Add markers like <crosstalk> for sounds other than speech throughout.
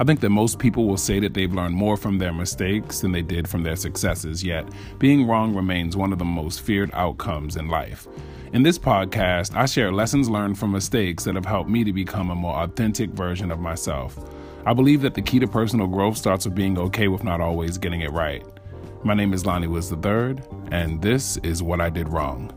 I think that most people will say that they've learned more from their mistakes than they did from their successes, yet, being wrong remains one of the most feared outcomes in life. In this podcast, I share lessons learned from mistakes that have helped me to become a more authentic version of myself. I believe that the key to personal growth starts with being okay with not always getting it right. My name is Lonnie Woods III, and this is What I Did Wrong.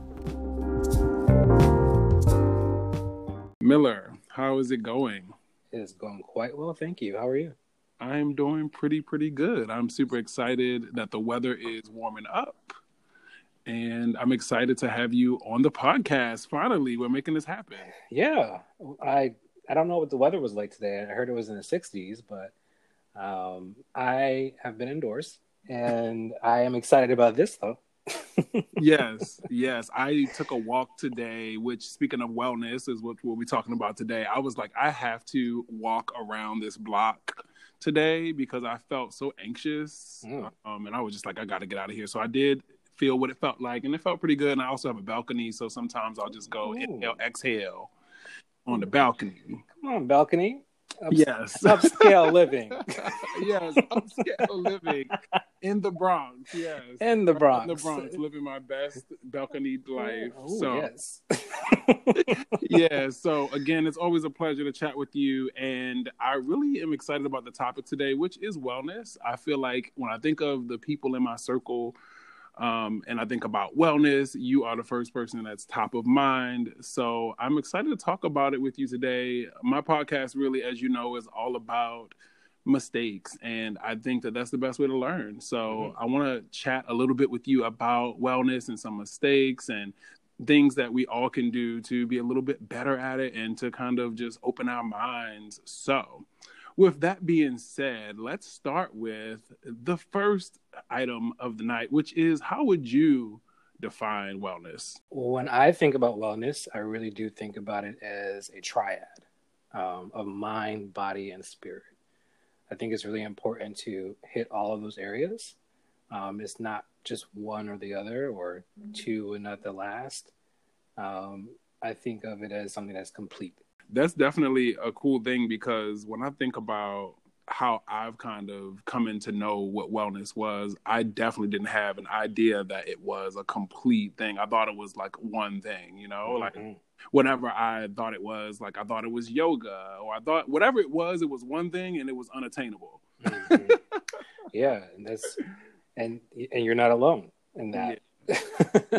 Miller, how is it going? It is going quite well, thank you. How are you? I'm doing pretty, pretty good. I'm super excited that the weather is warming up and I'm excited to have you on the podcast. Finally, we're making this happen. Yeah, I I don't know what the weather was like today. I heard it was in the 60s, but um, I have been indoors, and I am excited about this though. Yes, yes. I took a walk today, which speaking of wellness is what we'll be talking about today. I was like, I have to walk around this block today because I felt so anxious. Mm. Um, and I was just like, I got to get out of here. So I did feel what it felt like, and it felt pretty good. And I also have a balcony, so sometimes I'll just go Ooh. inhale, exhale on the balcony. Come on, balcony. Up- yes, <laughs> upscale living. <laughs> yes, upscale living in the Bronx. Yes, in the Bronx. In the Bronx, living my best balcony life. Ooh, so yes, <laughs> yeah. So again, it's always a pleasure to chat with you, and I really am excited about the topic today, which is wellness. I feel like when I think of the people in my circle um, and I think about wellness. You are the first person that's top of mind. So I'm excited to talk about it with you today. My podcast, really, as you know, is all about mistakes. And I think that that's the best way to learn. So mm-hmm. I want to chat a little bit with you about wellness and some mistakes and things that we all can do to be a little bit better at it and to kind of just open our minds. So, with that being said, let's start with the first item of the night, which is how would you define wellness? Well, when I think about wellness, I really do think about it as a triad um, of mind, body, and spirit. I think it's really important to hit all of those areas. Um, it's not just one or the other, or two and not the last. Um, I think of it as something that's complete that's definitely a cool thing because when I think about how I've kind of come in to know what wellness was, I definitely didn't have an idea that it was a complete thing. I thought it was like one thing, you know, mm-hmm. like whatever I thought it was, like I thought it was yoga or I thought whatever it was, it was one thing and it was unattainable. Mm-hmm. <laughs> yeah, and that's and and you're not alone in that. Yeah.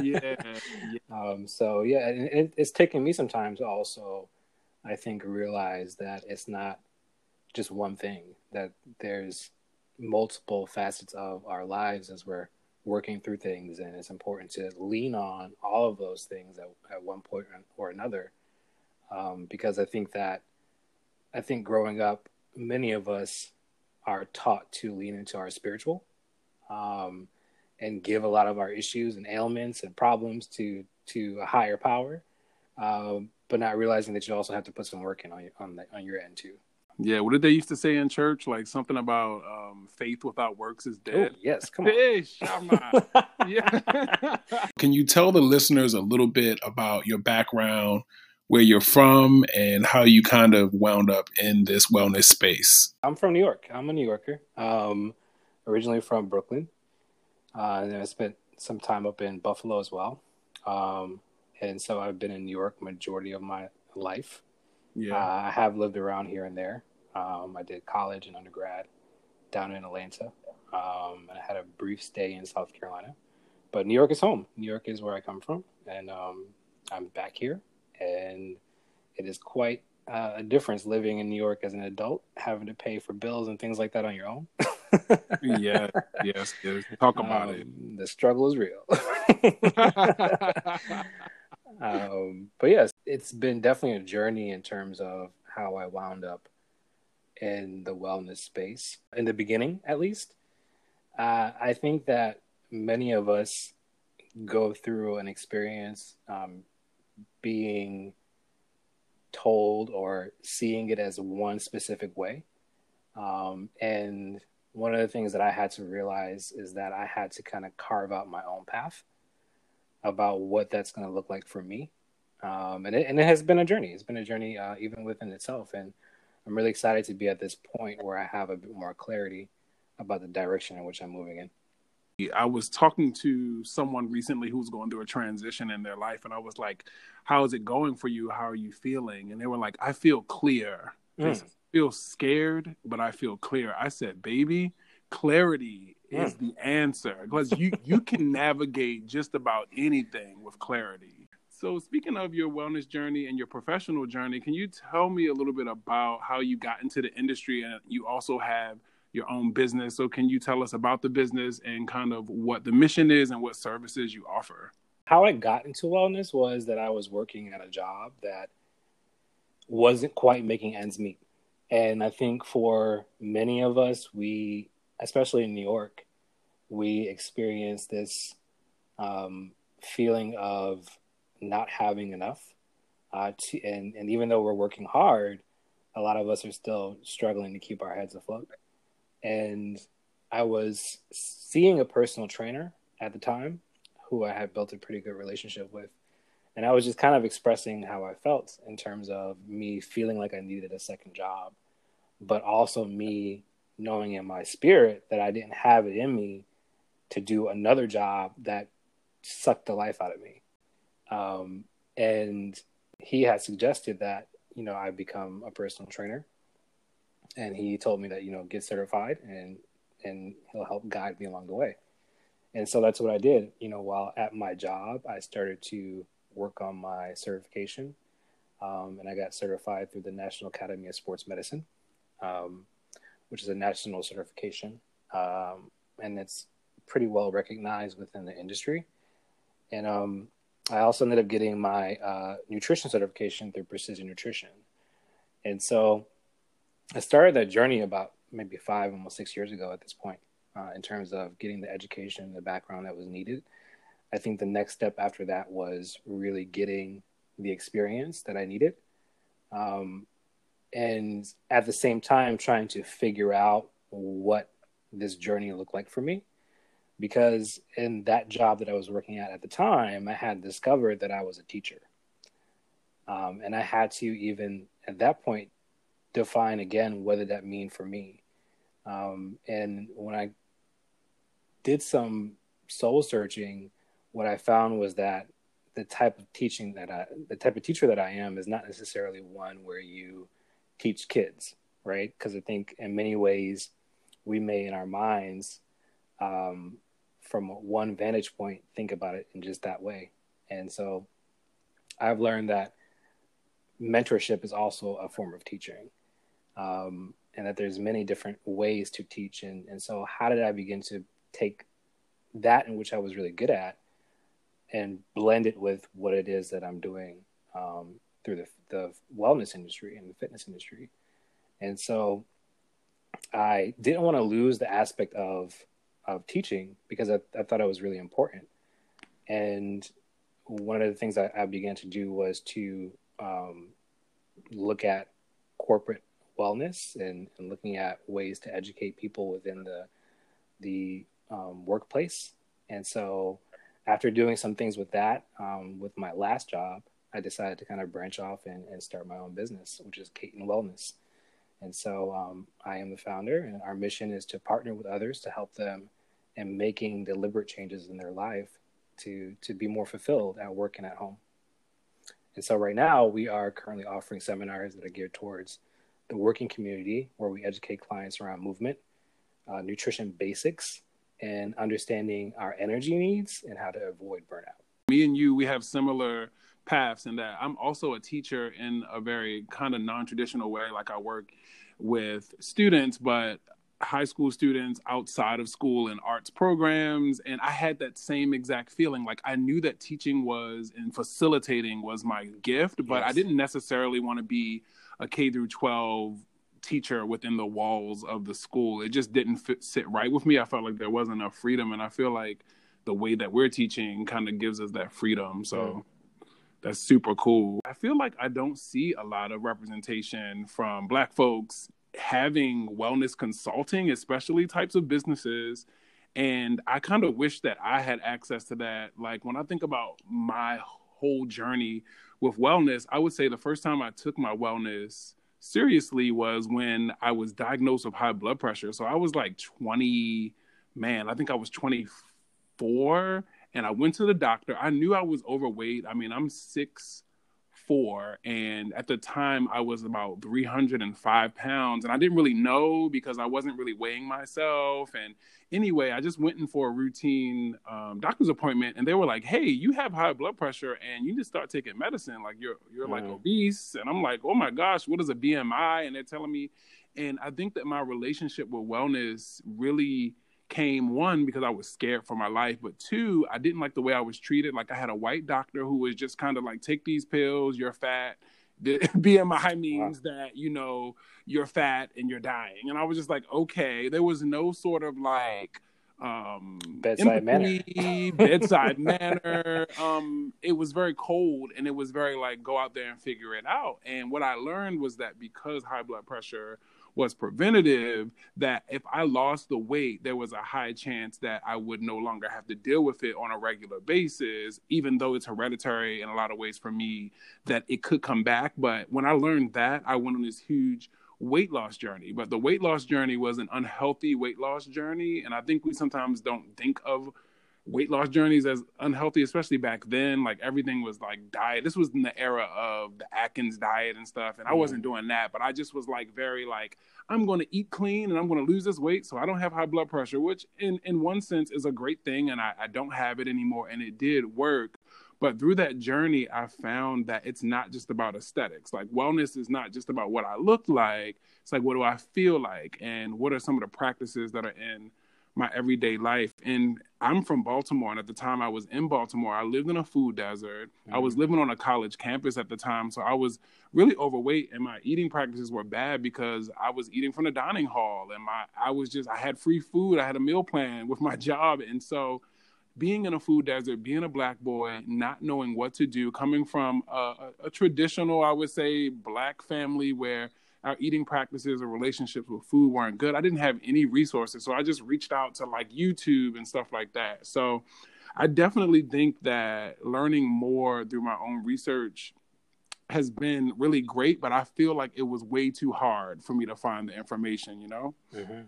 yeah. <laughs> yeah. Um, so yeah, and it, it's taken me sometimes also I think realize that it's not just one thing, that there's multiple facets of our lives as we're working through things. And it's important to lean on all of those things at, at one point or another. Um, because I think that, I think growing up, many of us are taught to lean into our spiritual um, and give a lot of our issues and ailments and problems to to a higher power. Um, but not realizing that you also have to put some work in on your, on, the, on your end too. Yeah, what did they used to say in church? Like something about um, faith without works is dead. Oh, yes, come on. <laughs> Hey, <laughs> yeah. <laughs> Can you tell the listeners a little bit about your background, where you're from, and how you kind of wound up in this wellness space? I'm from New York. I'm a New Yorker. Um, originally from Brooklyn. Uh, and I spent some time up in Buffalo as well. Um, and so I've been in New York majority of my life. Yeah, uh, I have lived around here and there. Um, I did college and undergrad down in Atlanta, um, and I had a brief stay in South Carolina. But New York is home. New York is where I come from, and um, I'm back here. And it is quite uh, a difference living in New York as an adult, having to pay for bills and things like that on your own. <laughs> yeah, yes, yes. Talk about it. Um, the struggle is real. <laughs> <laughs> um, but yes, it's been definitely a journey in terms of how I wound up in the wellness space in the beginning, at least. Uh, I think that many of us go through an experience um, being told or seeing it as one specific way. Um, and one of the things that I had to realize is that I had to kind of carve out my own path about what that's going to look like for me. Um, and, it, and it has been a journey. It's been a journey uh, even within itself. And I'm really excited to be at this point where I have a bit more clarity about the direction in which I'm moving in. I was talking to someone recently who's going through a transition in their life, and I was like, "How is it going for you? How are you feeling?" And they were like, "I feel clear. Mm. I feel scared, but I feel clear." I said, "Baby, clarity. Is hmm. the answer because you you can <laughs> navigate just about anything with clarity." So, speaking of your wellness journey and your professional journey, can you tell me a little bit about how you got into the industry and you also have your own business. So, can you tell us about the business and kind of what the mission is and what services you offer? How I got into wellness was that I was working at a job that wasn't quite making ends meet. And I think for many of us, we, especially in New York, we experience this um, feeling of not having enough. Uh, to, and, and even though we're working hard, a lot of us are still struggling to keep our heads afloat and I was seeing a personal trainer at the time who I had built a pretty good relationship with. And I was just kind of expressing how I felt in terms of me feeling like I needed a second job, but also me knowing in my spirit that I didn't have it in me to do another job that sucked the life out of me. Um, and he had suggested that, you know, I become a personal trainer. And he told me that you know get certified and and he'll help guide me along the way. And so that's what i did. You know while at my job i started to work on my certification. Um, and i got certified through the national academy of sports medicine um, which is a national certification. Um, and it's pretty well recognized within the industry and um, i also ended up getting my uh, nutrition certification through precision nutrition and so I started that journey about maybe five, almost six years ago at this point, uh, in terms of getting the education, and the background that was needed. I think the next step after that was really getting the experience that I needed. Um, and at the same time, trying to figure out what this journey looked like for me. Because in that job that I was working at at the time, I had discovered that I was a teacher. Um, and I had to even at that point define again what did that mean for me. Um, and when I did some soul searching, what I found was that the type of teaching that I, the type of teacher that I am, is not necessarily one where you teach kids, right? Because I think in many ways we may, in our minds, um, from one vantage point, think about it in just that way. And so, I've learned that mentorship is also a form of teaching um, and that there's many different ways to teach. And, and so, how did I begin to take that in which I was really good at and blend it with what it is that I'm doing um, through the, the wellness industry and the fitness industry? And so, I didn't want to lose the aspect of of teaching because I, I thought it was really important. And one of the things I, I began to do was to um, look at corporate wellness and, and looking at ways to educate people within the the um, workplace. And so, after doing some things with that, um, with my last job, I decided to kind of branch off and, and start my own business, which is Caton Wellness. And so, um, I am the founder, and our mission is to partner with others to help them in making deliberate changes in their life to to be more fulfilled at work and at home. And so, right now, we are currently offering seminars that are geared towards the working community where we educate clients around movement, uh, nutrition basics, and understanding our energy needs and how to avoid burnout. Me and you, we have similar paths in that I'm also a teacher in a very kind of non traditional way. Like I work with students, but high school students outside of school and arts programs and i had that same exact feeling like i knew that teaching was and facilitating was my gift but yes. i didn't necessarily want to be a K through 12 teacher within the walls of the school. It just didn't fit, sit right with me. I felt like there wasn't enough freedom, and I feel like the way that we're teaching kind of gives us that freedom. So. Mm. That's super cool. I feel like I don't see a lot of representation from Black folks having wellness consulting, especially types of businesses. And I kind of wish that I had access to that. Like when I think about my whole journey with wellness, I would say the first time I took my wellness seriously was when I was diagnosed with high blood pressure. So I was like 20, man, I think I was 24 and I went to the doctor. I knew I was overweight. I mean, I'm six four and at the time i was about 305 pounds and i didn't really know because i wasn't really weighing myself and anyway i just went in for a routine um, doctor's appointment and they were like hey you have high blood pressure and you need to start taking medicine like you're you're mm. like obese and i'm like oh my gosh what is a bmi and they're telling me and i think that my relationship with wellness really came one because I was scared for my life, but two, I didn't like the way I was treated. Like I had a white doctor who was just kind of like, take these pills, you're fat. <laughs> The BMI means wow. that you know you're fat and you're dying, and I was just like, okay. There was no sort of like um bedside manner <laughs> bedside <laughs> manner um it was very cold and it was very like go out there and figure it out and what i learned was that because high blood pressure was preventative that if I lost the weight, there was a high chance that I would no longer have to deal with it on a regular basis, even though it's hereditary in a lot of ways for me, that it could come back. But when I learned that, I went on this huge weight loss journey. But the weight loss journey was an unhealthy weight loss journey. And I think we sometimes don't think of weight loss journeys as unhealthy, especially back then. Like everything was like diet. This was in the era of the Atkins diet and stuff, and I wasn't mm. doing that. But I just was like very like I'm going to eat clean and I'm going to lose this weight so I don't have high blood pressure, which in in one sense is a great thing, and I, I don't have it anymore, and it did work. But through that journey, I found that it's not just about aesthetics. Like wellness is not just about what I look like. It's like what do I feel like, and what are some of the practices that are in my everyday life. And I'm from Baltimore, and at the time I was in Baltimore, I lived in a food desert. Mm-hmm. I was mm-hmm. living on a college campus at the time, so I was really overweight, and my eating practices were bad because I was eating from the dining hall, and my I was just I had free food, I had a meal plan with my <laughs> job, and so being in a food desert, being a black boy, not knowing what to do, coming from a, a, a traditional, I would say, black family where our eating practices or relationships with food weren't good. I didn't have any resources, so I just reached out to like YouTube and stuff like that. So I definitely think that learning more through my own research has been really great, but I feel like it was way too hard for me to find the information, you know? Mm-hmm.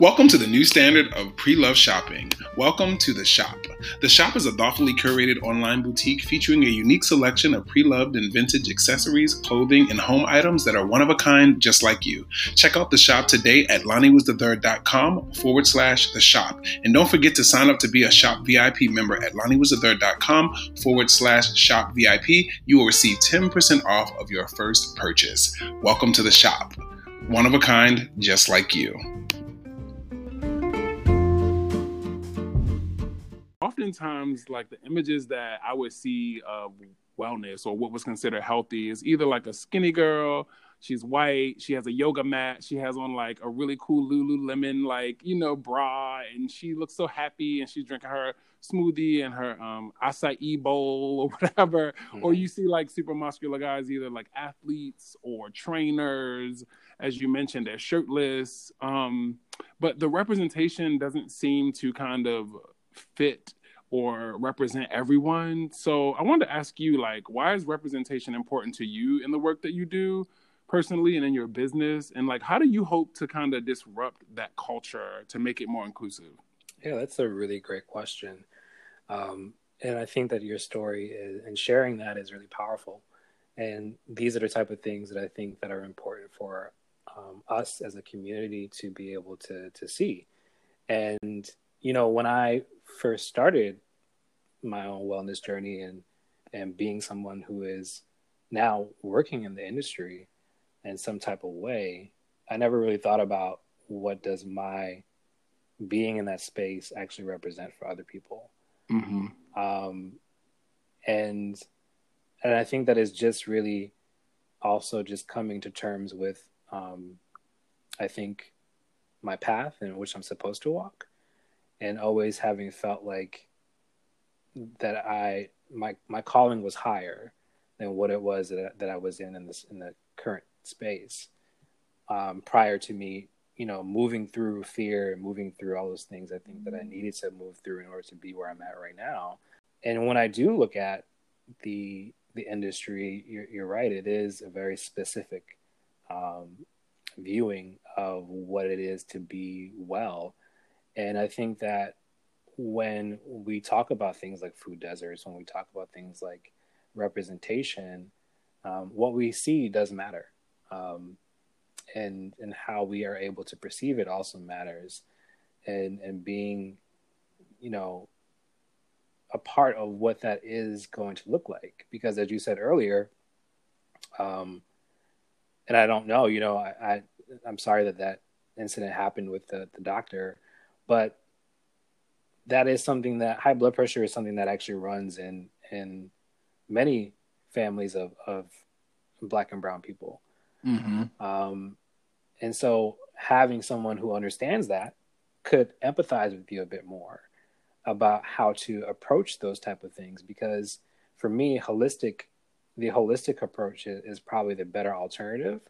Welcome to the new standard of pre love shopping. Welcome to The Shop. The Shop is a thoughtfully curated online boutique featuring a unique selection of pre loved and vintage accessories, clothing, and home items that are one of a kind just like you. Check out The Shop today at lonniewoodsthethird.com forward slash The Shop. And don't forget to sign up to be a Shop VIP member at lonniewoodsthethird.com forward slash Shop VIP. You will receive 10% off of your first purchase. Welcome to The Shop. One of a kind just like you. Oftentimes like the images that I would see of wellness or what was considered healthy is either like a skinny girl, she's white, she has a yoga mat, she has on like a really cool Lululemon like you know bra, and she looks so happy, and she's drinking her smoothie and her um acai bowl or <laughs> whatever. Mm-hmm. Or you see like super muscular guys, either like athletes or trainers, as you mentioned, they're shirtless. Um, but the representation doesn't seem to kind of fit or represent everyone. So I wanted to ask you, like, why is representation important to you in the work that you do personally and in your business? And like, how do you hope to kind of disrupt that culture to make it more inclusive? Yeah, that's a really great question. Um, and I think that your story is, and sharing that is really powerful. And these are the type of things that I think that are important for um, us as a community to be able to to see. And you know, when I first started my own wellness journey and and being someone who is now working in the industry in some type of way, I never really thought about what does my being in that space actually represent for other people. Mm-hmm. Um, and and I think that is just really also just coming to terms with um, I think my path in which I'm supposed to walk, and always having felt like that I my my calling was higher than what it was that, that I was in in this in the current space um, prior to me you know, moving through fear, moving through all those things I think that I needed to move through in order to be where I'm at right now. And when I do look at the the industry, you're, you're right. It is a very specific um, viewing of what it is to be well, and I think that when we talk about things like food deserts, when we talk about things like representation, um, what we see does matter. Um, and and how we are able to perceive it also matters and and being you know a part of what that is going to look like because as you said earlier um and i don't know you know i, I i'm sorry that that incident happened with the, the doctor but that is something that high blood pressure is something that actually runs in in many families of of black and brown people mm-hmm. um, and so having someone who understands that could empathize with you a bit more about how to approach those type of things because for me holistic the holistic approach is, is probably the better alternative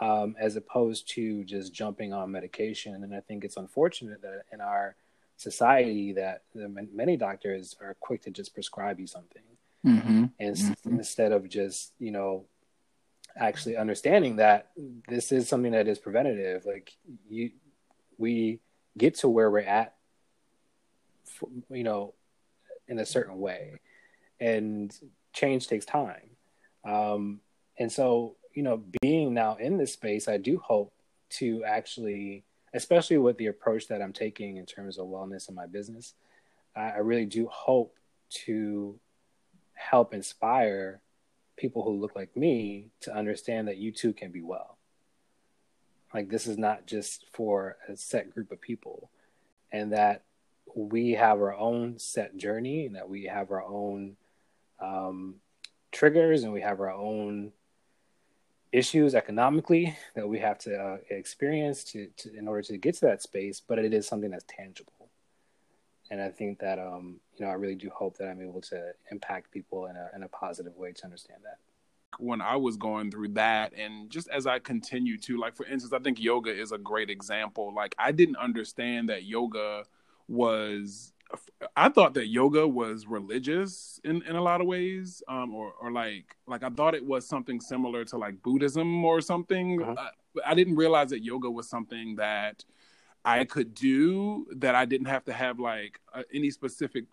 um, as opposed to just jumping on medication and i think it's unfortunate that in our society that many doctors are quick to just prescribe you something mm-hmm. and mm-hmm. instead of just you know actually understanding that this is something that is preventative like you we get to where we're at you know in a certain way and change takes time um, and so you know being now in this space i do hope to actually especially with the approach that i'm taking in terms of wellness in my business i, I really do hope to help inspire people who look like me to understand that you too can be well. Like this is not just for a set group of people, and that we have our own set journey, and that we have our own um, triggers, and we have our own issues economically that we have to uh, experience to, to in order to get to that space. But it is something that's tangible and I think that um, you know I really do hope that I'm able to impact people in a in a positive way to understand that. When I was going through that, and just as I continue to, like for instance, I think yoga is a great example. Like I didn't understand that yoga was. I thought that yoga was religious in, in a lot of ways, um, or or like like I thought it was something similar to like Buddhism or something. Uh-huh. I, I didn't realize that yoga was something that I could do that I didn't have to have like uh, any specific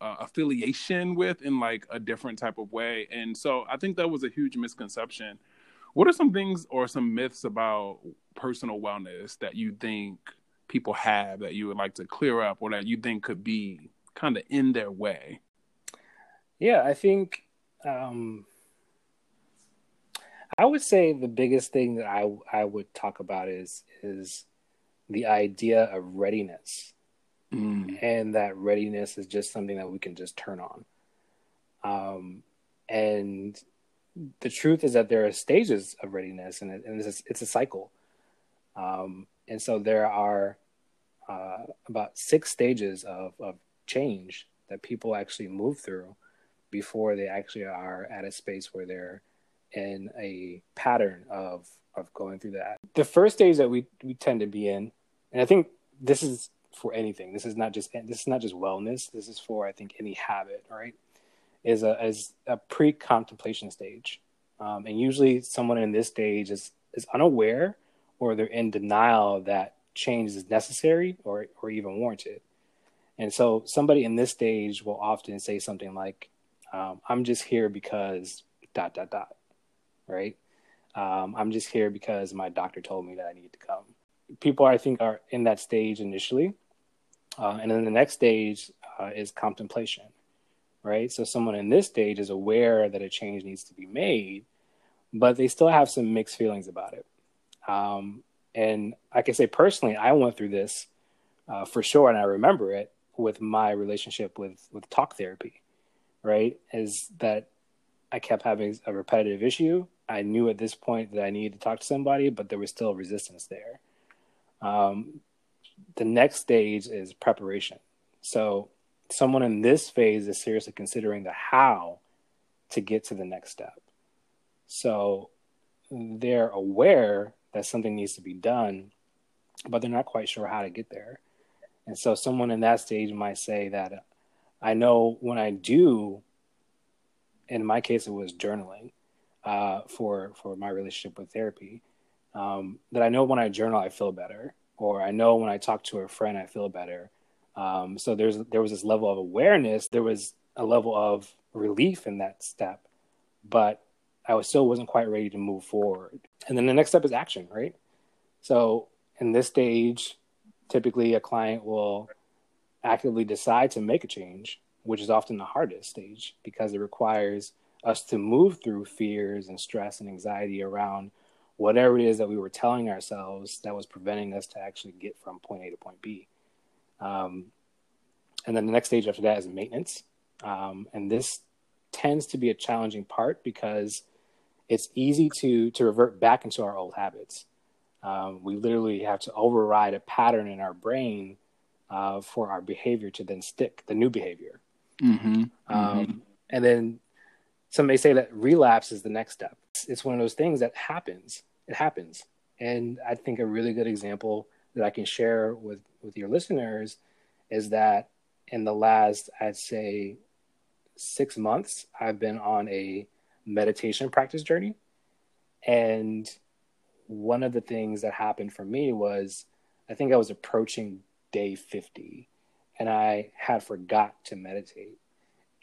uh, affiliation with in like a different type of way. And so I think that was a huge misconception. What are some things or some myths about personal wellness that you think people have that you would like to clear up or that you think could be kind of in their way? Yeah, I think um, I would say the biggest thing that I I would talk about is is the idea of readiness. Mm. And that readiness is just something that we can just turn on. Um, and the truth is that there are stages of readiness, and, it, and it's, a, it's, a, cycle. Um, and so there are about six stages of, of change that people actually move through before they actually are at a space where they're in a pattern of of going through that. The first stage that we we tend to be in and I think this is for anything. This is not just this is not just wellness. This is for I think any habit, right? Is a is a pre contemplation stage, um, and usually someone in this stage is is unaware or they're in denial that change is necessary or or even warranted. And so somebody in this stage will often say something like, um, "I'm just here because dot dot dot," right? Um, I'm just here because my doctor told me that I need to come people I think are in that stage initially, uh, and then the next stage uh, is contemplation, right? So someone in this stage is aware that a change needs to be made, but they still have some mixed feelings about it. Um, and I can say personally, I went through this uh, for sure, and I remember it with my relationship with with talk therapy, right? Is that I kept having a repetitive issue. I knew at this point that I needed to talk to somebody, but there was still resistance there. Um, the next stage is preparation. So, someone in this phase is seriously considering the how to get to the next step. So, they're aware that something needs to be done, but they're not quite sure how to get there. And so someone in that stage might say that I know when I do, in my case, it was journaling uh, for for my relationship with therapy. Um, that I know when I journal, I feel better, or I know when I talk to a friend, I feel better. Um, so there's there was this level of awareness. There was a level of relief in that step, but I was still wasn't quite ready to move forward. And then the next step is action, right? So in this stage, typically a client will actively decide to make a change, which is often the hardest stage because it requires us to move through fears and stress and anxiety around whatever it is that we were telling ourselves that was preventing us to actually get from point A to point B. Um, and then the next stage after that is maintenance. Um, and this tends to be a challenging part because it's easy to to revert back into our old habits. Um, we literally have to override a pattern in our brain uh, for our behavior to then stick the new behavior. Mm-hmm. Um, mm-hmm. And then some may say that relapse is the next step. It's, it's one of those things that happens. It happens, and I think a really good example that I can share with with your listeners is that in the last, I'd say, six months, I've been on a meditation practice journey. And one of the things that happened for me was I think I was approaching day 50 and I had forgot to meditate.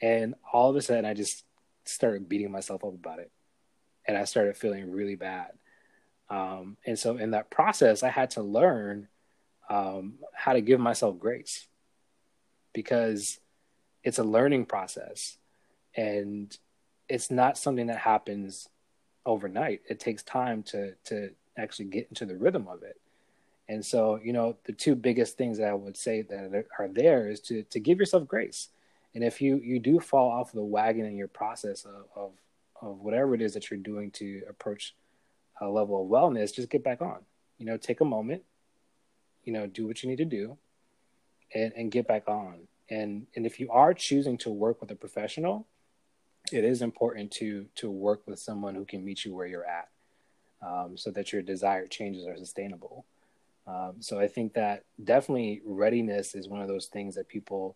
And all of a sudden, I just started beating myself up about it. And I started feeling really bad. Um, and so, in that process, I had to learn um, how to give myself grace because it's a learning process. And it's not something that happens overnight. It takes time to to actually get into the rhythm of it. And so, you know, the two biggest things that I would say that are there is to to give yourself grace. And if you you do fall off the wagon in your process of of, of whatever it is that you're doing to approach a level of wellness, just get back on. You know, take a moment. You know, do what you need to do, and and get back on. And and if you are choosing to work with a professional, it is important to to work with someone who can meet you where you're at, um, so that your desired changes are sustainable. Um, so I think that definitely readiness is one of those things that people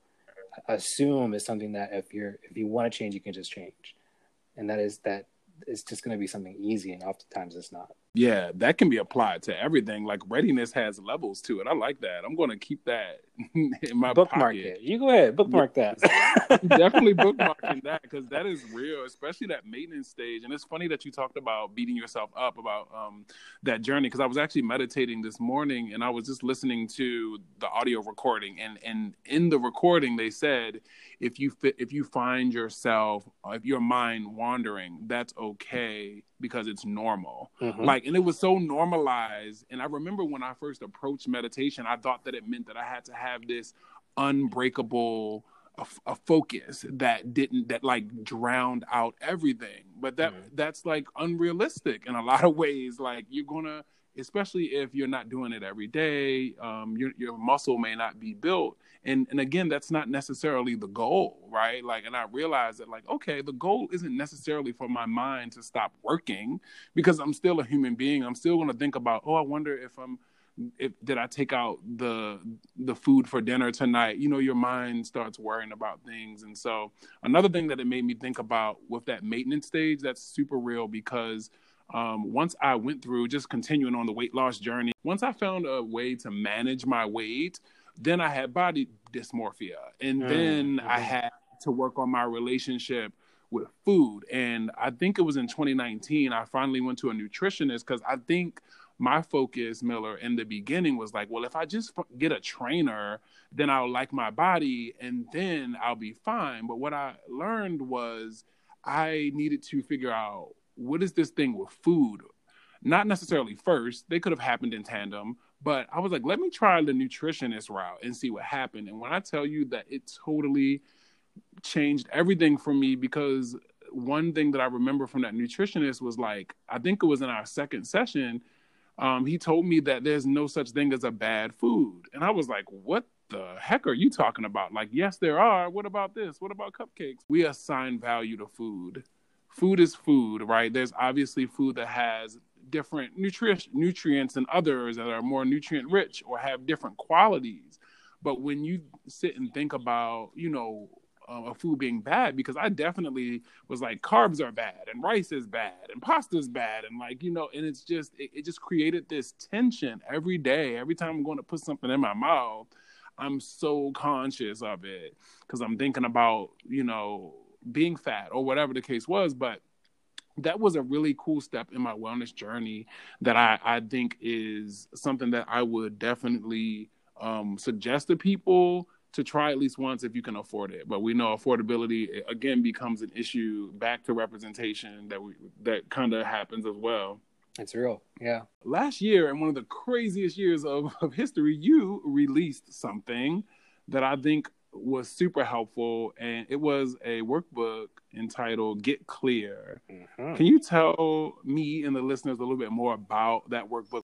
assume is something that if you're if you want to change, you can just change, and that is that it's just going to be something easy, and oftentimes it's not. Yeah, that can be applied to everything. Like readiness has levels to it. I like that. I'm going to keep that <laughs> in my bookmark pocket. it. You go ahead, bookmark that. Definitely <laughs> bookmarking that because that is real, especially that maintenance stage. And it's funny that you talked about beating yourself up about um, that journey because I was actually meditating this morning and I was just listening to the audio recording. And and in the recording, they said if you fit, if you find yourself if your mind wandering, that's okay because it's normal. Mm-hmm. Like, and it was so normalized. And I remember when I first approached meditation, I thought that it meant that I had to have this unbreakable a, a focus that didn't that like drowned out everything. But that mm-hmm. that's like unrealistic in a <laughs> lot of ways. Like you're gonna especially if you're not doing it every day um, your, your muscle may not be built and and again that's not necessarily the goal right? Like and i realized that like okay the goal isn't necessarily for my mind to stop working because i'm still a human being. I'm still going to think about oh i wonder if i'm if did i take out the the food for dinner tonight? You know your mind starts worrying about things. And so another thing that it made me think about with that maintenance stage that's super real because um, once I went through just continuing on the weight loss journey, once I found a way to manage my weight, then I had body dysmorphia. And mm, then I mm-hmm. had to work on my relationship with food. And I think it was in 2019, I finally went to a nutritionist because I think my focus, Miller, in the beginning was like, well, if I just get a trainer, then I'll like my body and then I'll be fine. But what I learned was I needed to figure out what is this thing with food? Not necessarily first, they could have happened in tandem, but I was like, let me try the nutritionist route and see what happened. And when I tell you that it totally changed everything for me because one thing that I remember from that nutritionist was like, I think it was in our second session, um, he told me that there's no such thing as a bad food. And I was like, what the heck are you talking about? Like, yes, there are. What about this? What about cupcakes? We assign value to food food is food, right? There's obviously food that has different nutrients nutrients and others that are more nutrient rich or have different qualities. But when you sit and think about, you know, uh, a food being bad, because I definitely was like, carbs are bad and rice is bad and pasta is bad. And like, you know, and it's just, it, it just created this tension every day. Every time I'm going to put something in my mouth, I'm so conscious of it because I'm thinking about, you know, being fat or whatever the case was. But that was a really cool step in my wellness journey that I, I think is something that I would definitely um, suggest to people to try at least once if you can afford it. But we know affordability again becomes an issue back to representation that we that kind of happens as well. It's real, yeah. Last year, in one of the craziest years of, of history, you released something that I think was super helpful, and it was a workbook entitled "Get Clear." Mm-hmm. Can you tell me and the listeners a little bit more about that workbook?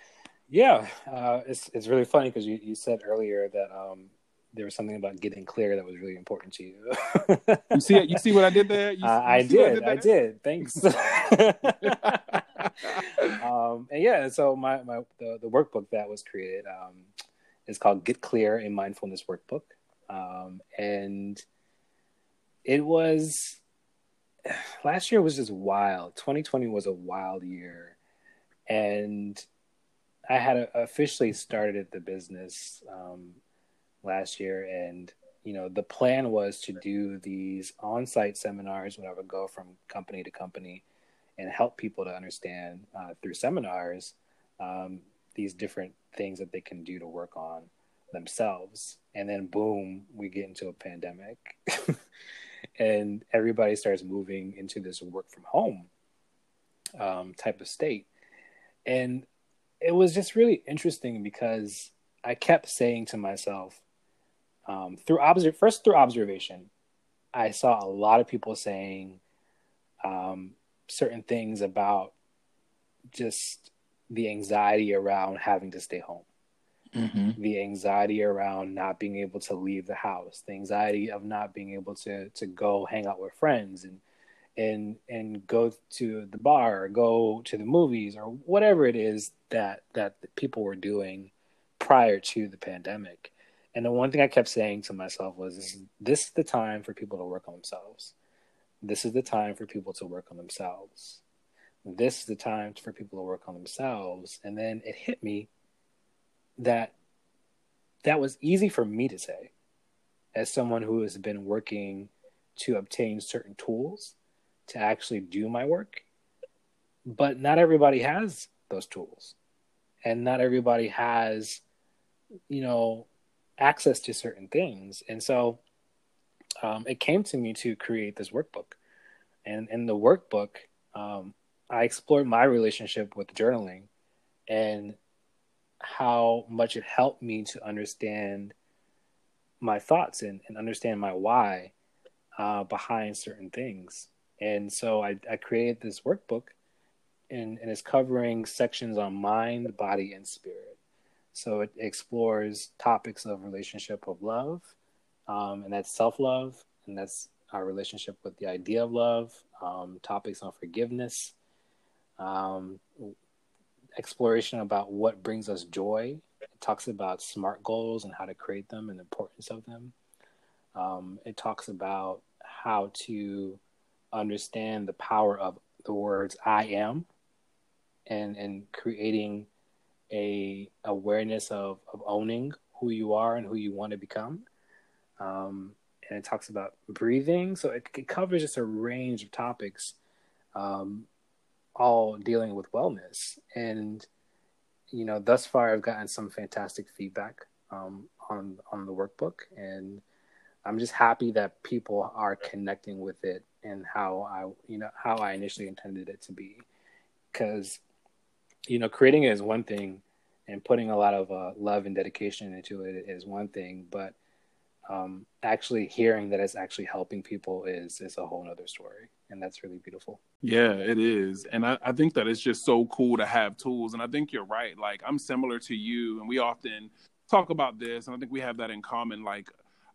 Yeah, uh, it's it's really funny because you, you said earlier that um, there was something about getting clear that was really important to you. you see? You see what I did there? You, <laughs> uh, you I, did, I did. I did. Thanks. <laughs> <laughs> um, and yeah, so my, my the, the workbook that was created um, is called "Get Clear: A Mindfulness Workbook." Um, and it was last year was just wild. 2020 was a wild year, and I had officially started the business um, last year, and you know the plan was to do these on-site seminars when I would go from company to company and help people to understand uh, through seminars um, these different things that they can do to work on themselves and then boom we get into a pandemic. <laughs> And everybody starts moving into this work from home um, type of state. And it was just really interesting because i kept saying to myself um, through observ- first through observation i saw a lot of people saying um, certain things about just the anxiety around having to stay home mm-hmm. the anxiety around not being able to leave the house, the anxiety of not being able to to go hang out with friends and and and go to the bar or go to the movies or whatever it is that that people were doing prior to the pandemic. And the one thing I kept saying to myself was this, this is the time for people to work on themselves. This is the time for people to work on themselves. This is the time for people to work on themselves. And then it hit me that that was easy for me to say as someone who has been working to obtain certain tools to actually do my work. But not everybody has those tools. And not everybody has you know access to certain things. And so um, it came to me to create this workbook. And in the workbook um, i explored my relationship with journaling and how much it helped me to understand my thoughts and, and understand my why uh, behind certain things. And so I, I created this workbook and, and it's covering sections on mind, body, and spirit. So it explores topics of relationship of love, um, and that's self love, and that's our relationship with the idea of love, um, topics on forgiveness, um, exploration about what brings us joy. It talks about SMART goals and how to create them and the importance of them. Um, it talks about how to understand the power of the words I am and and creating a awareness of, of owning who you are and who you want to become. Um, and it talks about breathing. So it, it, covers just a range of topics um, all dealing with wellness. And you know, thus far, I've gotten some fantastic feedback um, on on the workbook, and I'm just happy that people are connecting with it and how I, you know, how I initially intended it to be. Because, you know, creating it is one thing, and putting a lot of uh, love and dedication into it is one thing, but um, actually hearing that it's actually helping people is is a whole other story. And that's really beautiful. Yeah it is. And I, I think that it's just so cool to have tools. And i think you're right. Like i'm similar to you. And we often talk about this. And i think we have that in common. Like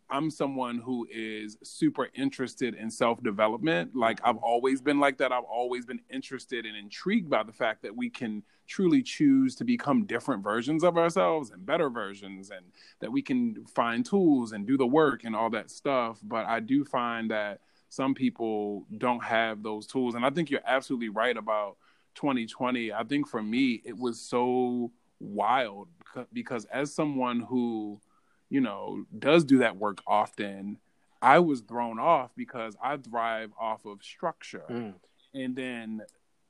I'm someone who is super interested in self development. Like I've always been like that. I've always been interested and intrigued by the fact that we can truly choose to become different versions of ourselves and better versions, and that we can find tools and do the work and all that stuff. But I do find that some people don't have those tools. And I think you're absolutely right about 2020. I think for me, it was so wild because as someone who you know, does do that work often, I was thrown off because I thrive off of structure. Mm. And then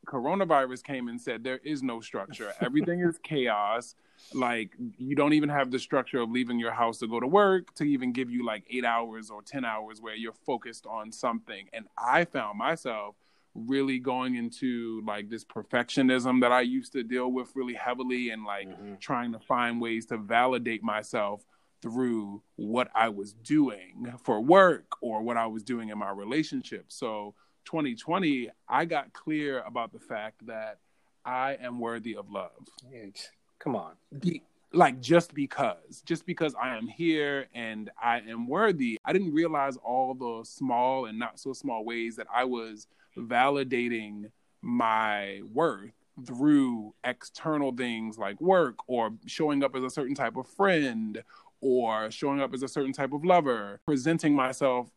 coronavirus came and said there is no structure. Everything is chaos. Like you don't even have the structure of leaving your house to go to work to even give you like 8 hours or 10 hours where you're focused on something. And I found myself really going into like this perfectionism that I used to deal with really heavily and like mm-hmm. trying to find ways to validate myself through what I was doing for work or what I was doing in my relationship. So 2020, I got clear about the fact that I am worthy of love. Come on. Be, like just because, just because I am here and I am worthy, I didn't realize all the small and not so small ways that I was validating my worth through external things like work or showing up as a certain type of friend or showing up as a certain type of lover, presenting myself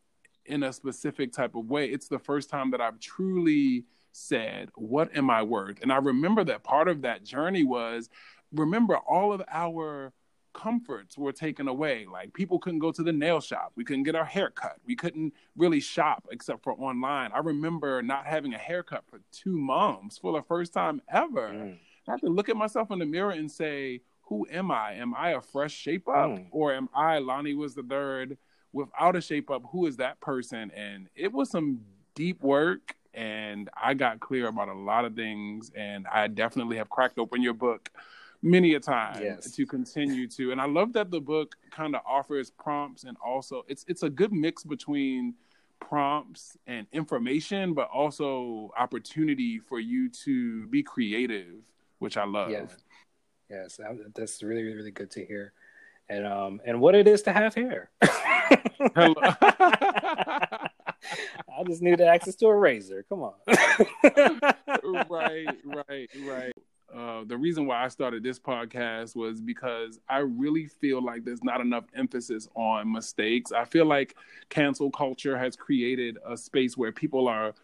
in a specific type of way. It's the first time that I've truly said, What am I worth? And I remember that part of that journey was remember all of our comforts were taken away. Like people couldn't go to the nail shop. We couldn't get our hair cut. We couldn't really shop except for online. I remember not having a haircut for two months for the first time ever. Mm. I had to look at myself in the mirror and say, who am I? Am I a fresh shape up, mm. or am I Lonnie Woods the third without a shape up? Who is that person? And it was some deep work, and I got clear about a lot of things, and I definitely have cracked open your book many a time yes. to continue to and i love that the book kind of offers prompts and also it's it's a good mix between prompts and information but also opportunity for you to be creative which i love yeah. Yes, that's really, really, really good to hear. And um, and what it is to have hair. <laughs> I just needed access to a razor. Come on. right, right, right. Uh, the reason why I started this podcast was because I really feel like there's not enough emphasis on mistakes. I feel like cancel culture has created a space where people are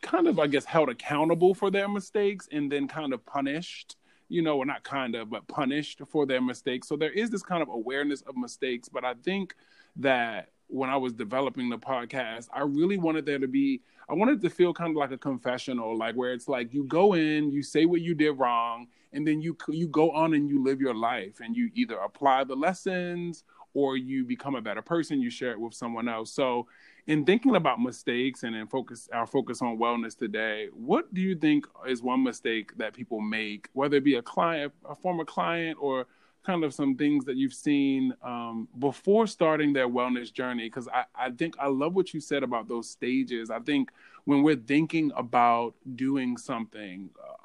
kind of, I guess, held accountable for their mistakes and then kind of punished you know, or not kind of, but punished for their mistakes. So there is this kind of awareness of mistakes. But I think that when I was developing the podcast, I really wanted there to be, I wanted to feel kind of like a confessional, like where it's like you go in, you say what you did wrong, and then you you go on and you live your life, and you either apply the lessons or you become a better person. You share it with someone else. So in thinking about mistakes and in focus our focus on wellness today, what do you think is one mistake that people make, whether it be a client, a former client, or kind of some things that you've seen um, before starting their wellness journey? Because I, I think I love what you said about those stages. I think when we're thinking about doing something, uh,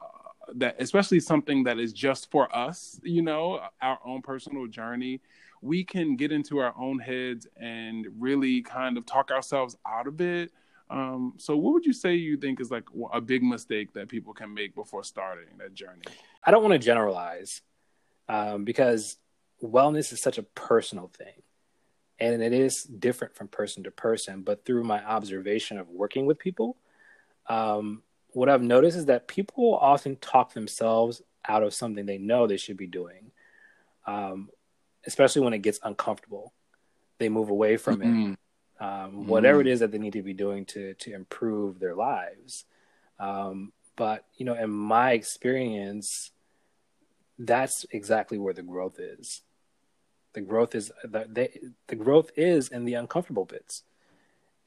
that especially something that is just for us, you know, our own personal journey, we can get into our own heads and really kind of talk ourselves out of it. Um, so, what would you say you think is like a big mistake that people can make before starting that journey? I don't want to generalize um, because wellness is such a personal thing and it is different from person to person. But through my observation of working with people, um, what I've noticed is that people often talk themselves out of something they know they should be doing. Um, especially when it gets uncomfortable. They move away from mm-hmm. it. Um, whatever mm-hmm. it is that they need to be doing to to improve their lives. Um, but you know, in my experience, that's exactly where the growth is. The growth is the, they, the growth is in the uncomfortable bits.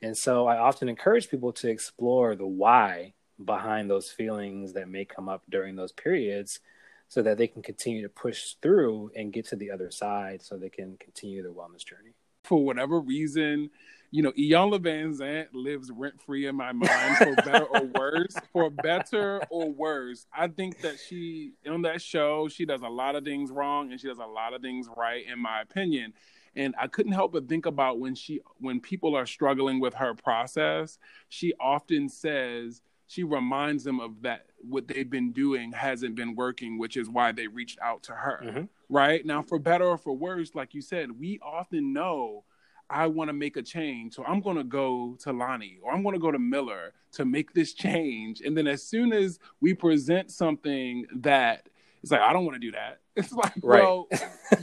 And so I often encourage people to explore the why behind those feelings that may come up during those periods so that they can continue to push through and get to the other side so they can continue their wellness journey. For whatever reason, you know, Iyanla Vanzant lives rent free in my mind for <laughs> better or worse. For better or worse, I think that she on that show she does a lot of things wrong and she does a lot of things right, in my opinion. and I couldn't help but think about when she when people are struggling with her process, she often says she reminds them of that what they've been doing hasn't been working, which is why they reached out to her. Mm-hmm. Right? Now for better or for worse, like you said, we often know I want to make a change. So I'm going to go to Lonnie or I'm going to go to Miller to make this change. And then as soon as we present something that it's like, I don't want to do that. It's like, right. well,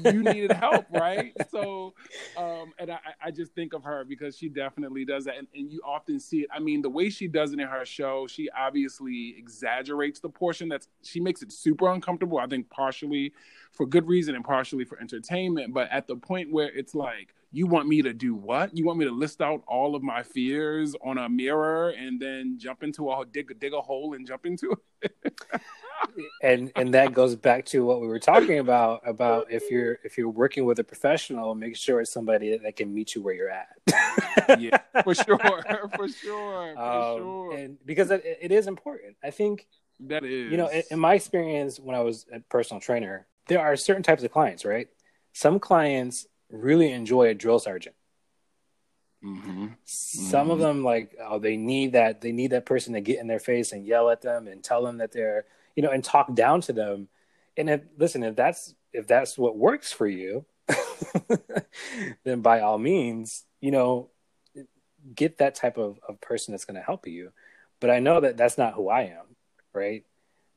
you needed help, right? So, um, and I, I just think of her because she definitely does that. And, and you often see it. I mean, the way she does it in her show, she obviously exaggerates the portion that's, she makes it super uncomfortable. I think partially for good reason and partially for entertainment. But at the point where it's like, you want me to do what? You want me to list out all of my fears on a mirror and then jump into a dig dig a hole and jump into it? <laughs> and and that goes back to what we were talking about about if you're if you're working with a professional make sure it's somebody that can meet you where you're at <laughs> yeah for sure <laughs> for sure for um, sure and because it, it is important i think that is you know in, in my experience when i was a personal trainer there are certain types of clients right some clients really enjoy a drill sergeant Mm-hmm. Some mm-hmm. of them like oh they need that they need that person to get in their face and yell at them and tell them that they're you know, and talk down to them. And if listen, if that's if that's what works for you, <laughs> then by all means, you know, get that type of, of person that's going to help you. But I know that that's not who I am, right?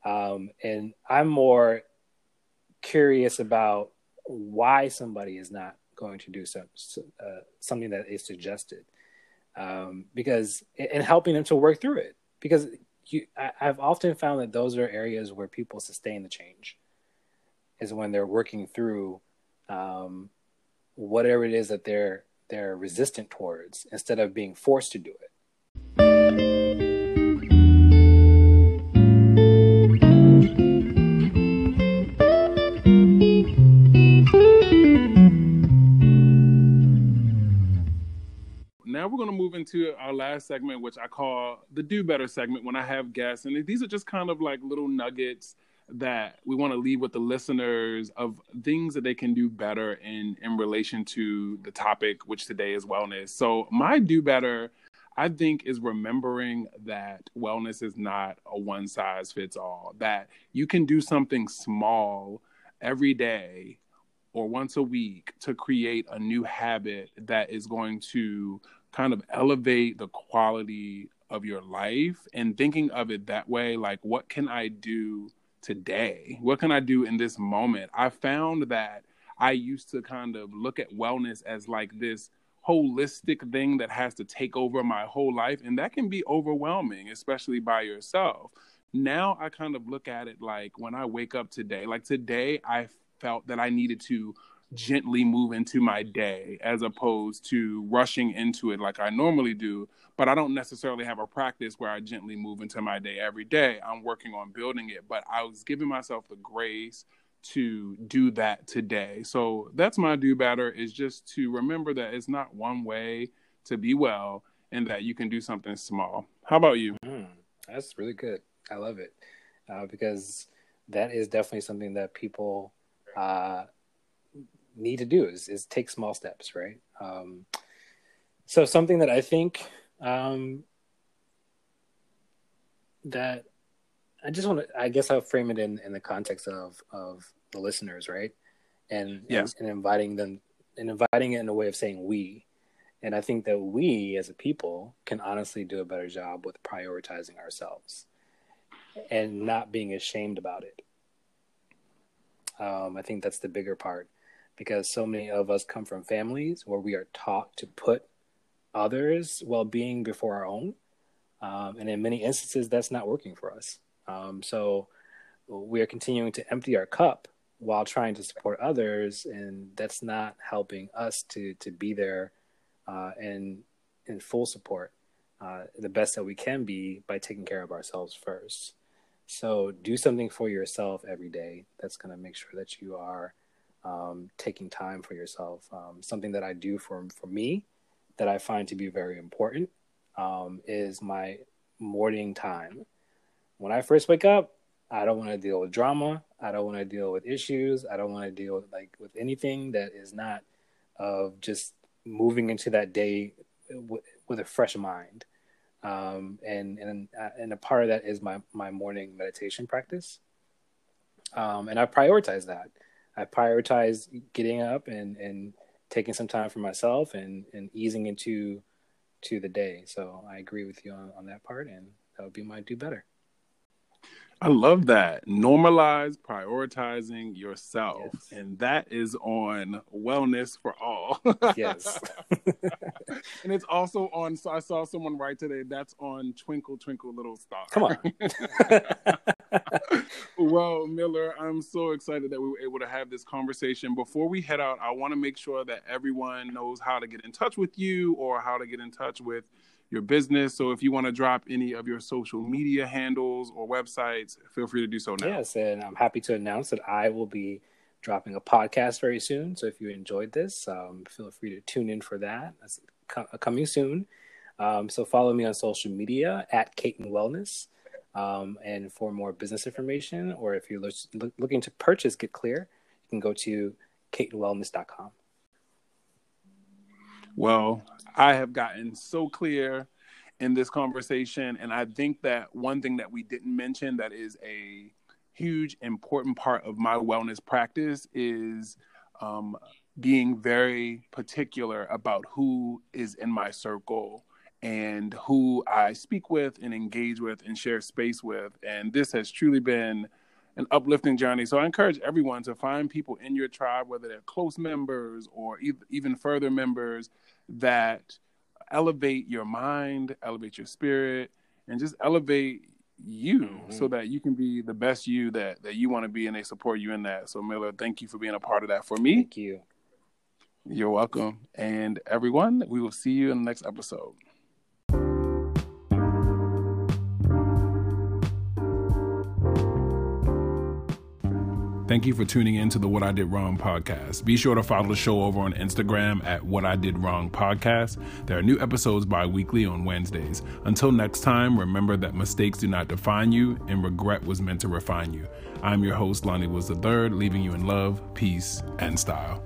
Um, and I'm more curious about why somebody is not going to do uh, something that is suggested, um, because and helping them to work through it. Because you, I, I've often found that those are areas where people sustain the change, is when they're working through um, whatever it is that they're they're resistant towards, instead of being forced to do it. Now we're going to move into our last segment, which I call the do better segment when I have guests. And these are just kind of like little nuggets that we want to leave with the listeners of things that they can do better in in relation to the topic which today is wellness. So my do better I think is remembering that wellness is not a one size fits all. That you can do something small every day or once a week to create a new habit that is going to kind of elevate the quality of your life and thinking of it that way like what can i do today? What can i do in this moment? I found that i used to kind of look at wellness as like this holistic thing that has to take over my whole life and that can be overwhelming especially by yourself. Now i kind of look at it like when i wake up today like today i felt that i needed to gently move into my day as opposed to rushing into it like I normally do. But I don't necessarily have a practice where I gently move into my day every day. I'm working on building it, but I was giving myself the grace to do that today. So that's my do better is just to remember that it's not one way to be well and that you can do something small. How about you? Mm, that's really good. I love it uh, because that is definitely something that people uh, need to do is, is take small steps, right? Um, so something that I think um, that I just want to, I guess I'll frame it in, in the context of, of the listeners, right? And, yeah. and, and inviting them and inviting it in a way of saying we. And I think that we as a people can honestly do a better job with prioritizing ourselves and not being ashamed about it. Um, I think that's the bigger part because so many of us come from families where we are taught to put others' well being before our own. Um, and in many instances, that's not working for us. Um, so we are continuing to empty our cup while trying to support others, and that's not helping us to to be there uh, in in full support, uh, the best that we can be by taking care of ourselves first. So do something for yourself every day. That's going to make sure that you are um, taking time for yourself. Um, something that I do for for me that I find to be very important um, is my morning time. When I first wake up, I don't want to deal with drama. I don't want to deal with issues. I don't want to deal with like with anything that is not of just moving into that day w- with a fresh mind. Um, and and uh, and a part of that is my my morning meditation practice. Um, and I prioritize that. I prioritize getting up and and taking some time for myself and and easing into to the day. So I agree with you on, on that part, and that would be my do better. I love that. Normalize prioritizing yourself. Yes. And that is on Wellness for All. yes. <laughs> and it's also on, so I saw someone write today, that's on Twinkle, Twinkle, Little Star. Come on. <laughs> <laughs> <laughs> well, Miller, I'm so excited that we were able to have this conversation. Before we head out, I want to make sure that everyone knows how to get in touch with you or how to get in touch with your business. So if you want to drop any of your social media handles or websites, feel free to do so now. Yes, and I'm happy to announce that I will be dropping a podcast very soon. So if you enjoyed this, um, feel free to tune in for that. That's coming soon. Um, so follow me on social media at Caton Wellness. Um, and for more business information, or if you're lo- looking to purchase Get Clear, you can go to catonwellness.com. Well, I have gotten so clear in this conversation. And I think that one thing that we didn't mention that is a huge, important part of my wellness practice is um, being very particular about who is in my circle and who I speak with and engage with and share space with. And this has truly been an uplifting journey. So I encourage everyone to find people in your tribe, whether they're close members or even further members, that elevate your mind, elevate your spirit, and just elevate you mm-hmm. so that you can be the best you that that you want to be and they support you in that. So Miller, thank you for being a part of that for me. Thank you. You're welcome. And everyone, we will see you in the next episode. Thank you for tuning in to the What I Did Wrong podcast. Be sure to follow the show over on Instagram at What I Did Wrong podcast. There are new episodes bi weekly on Wednesdays. Until next time, remember that mistakes do not define you and regret was meant to refine you. I'm your host, Lonnie Woods the Third, leaving you in love, peace, and style.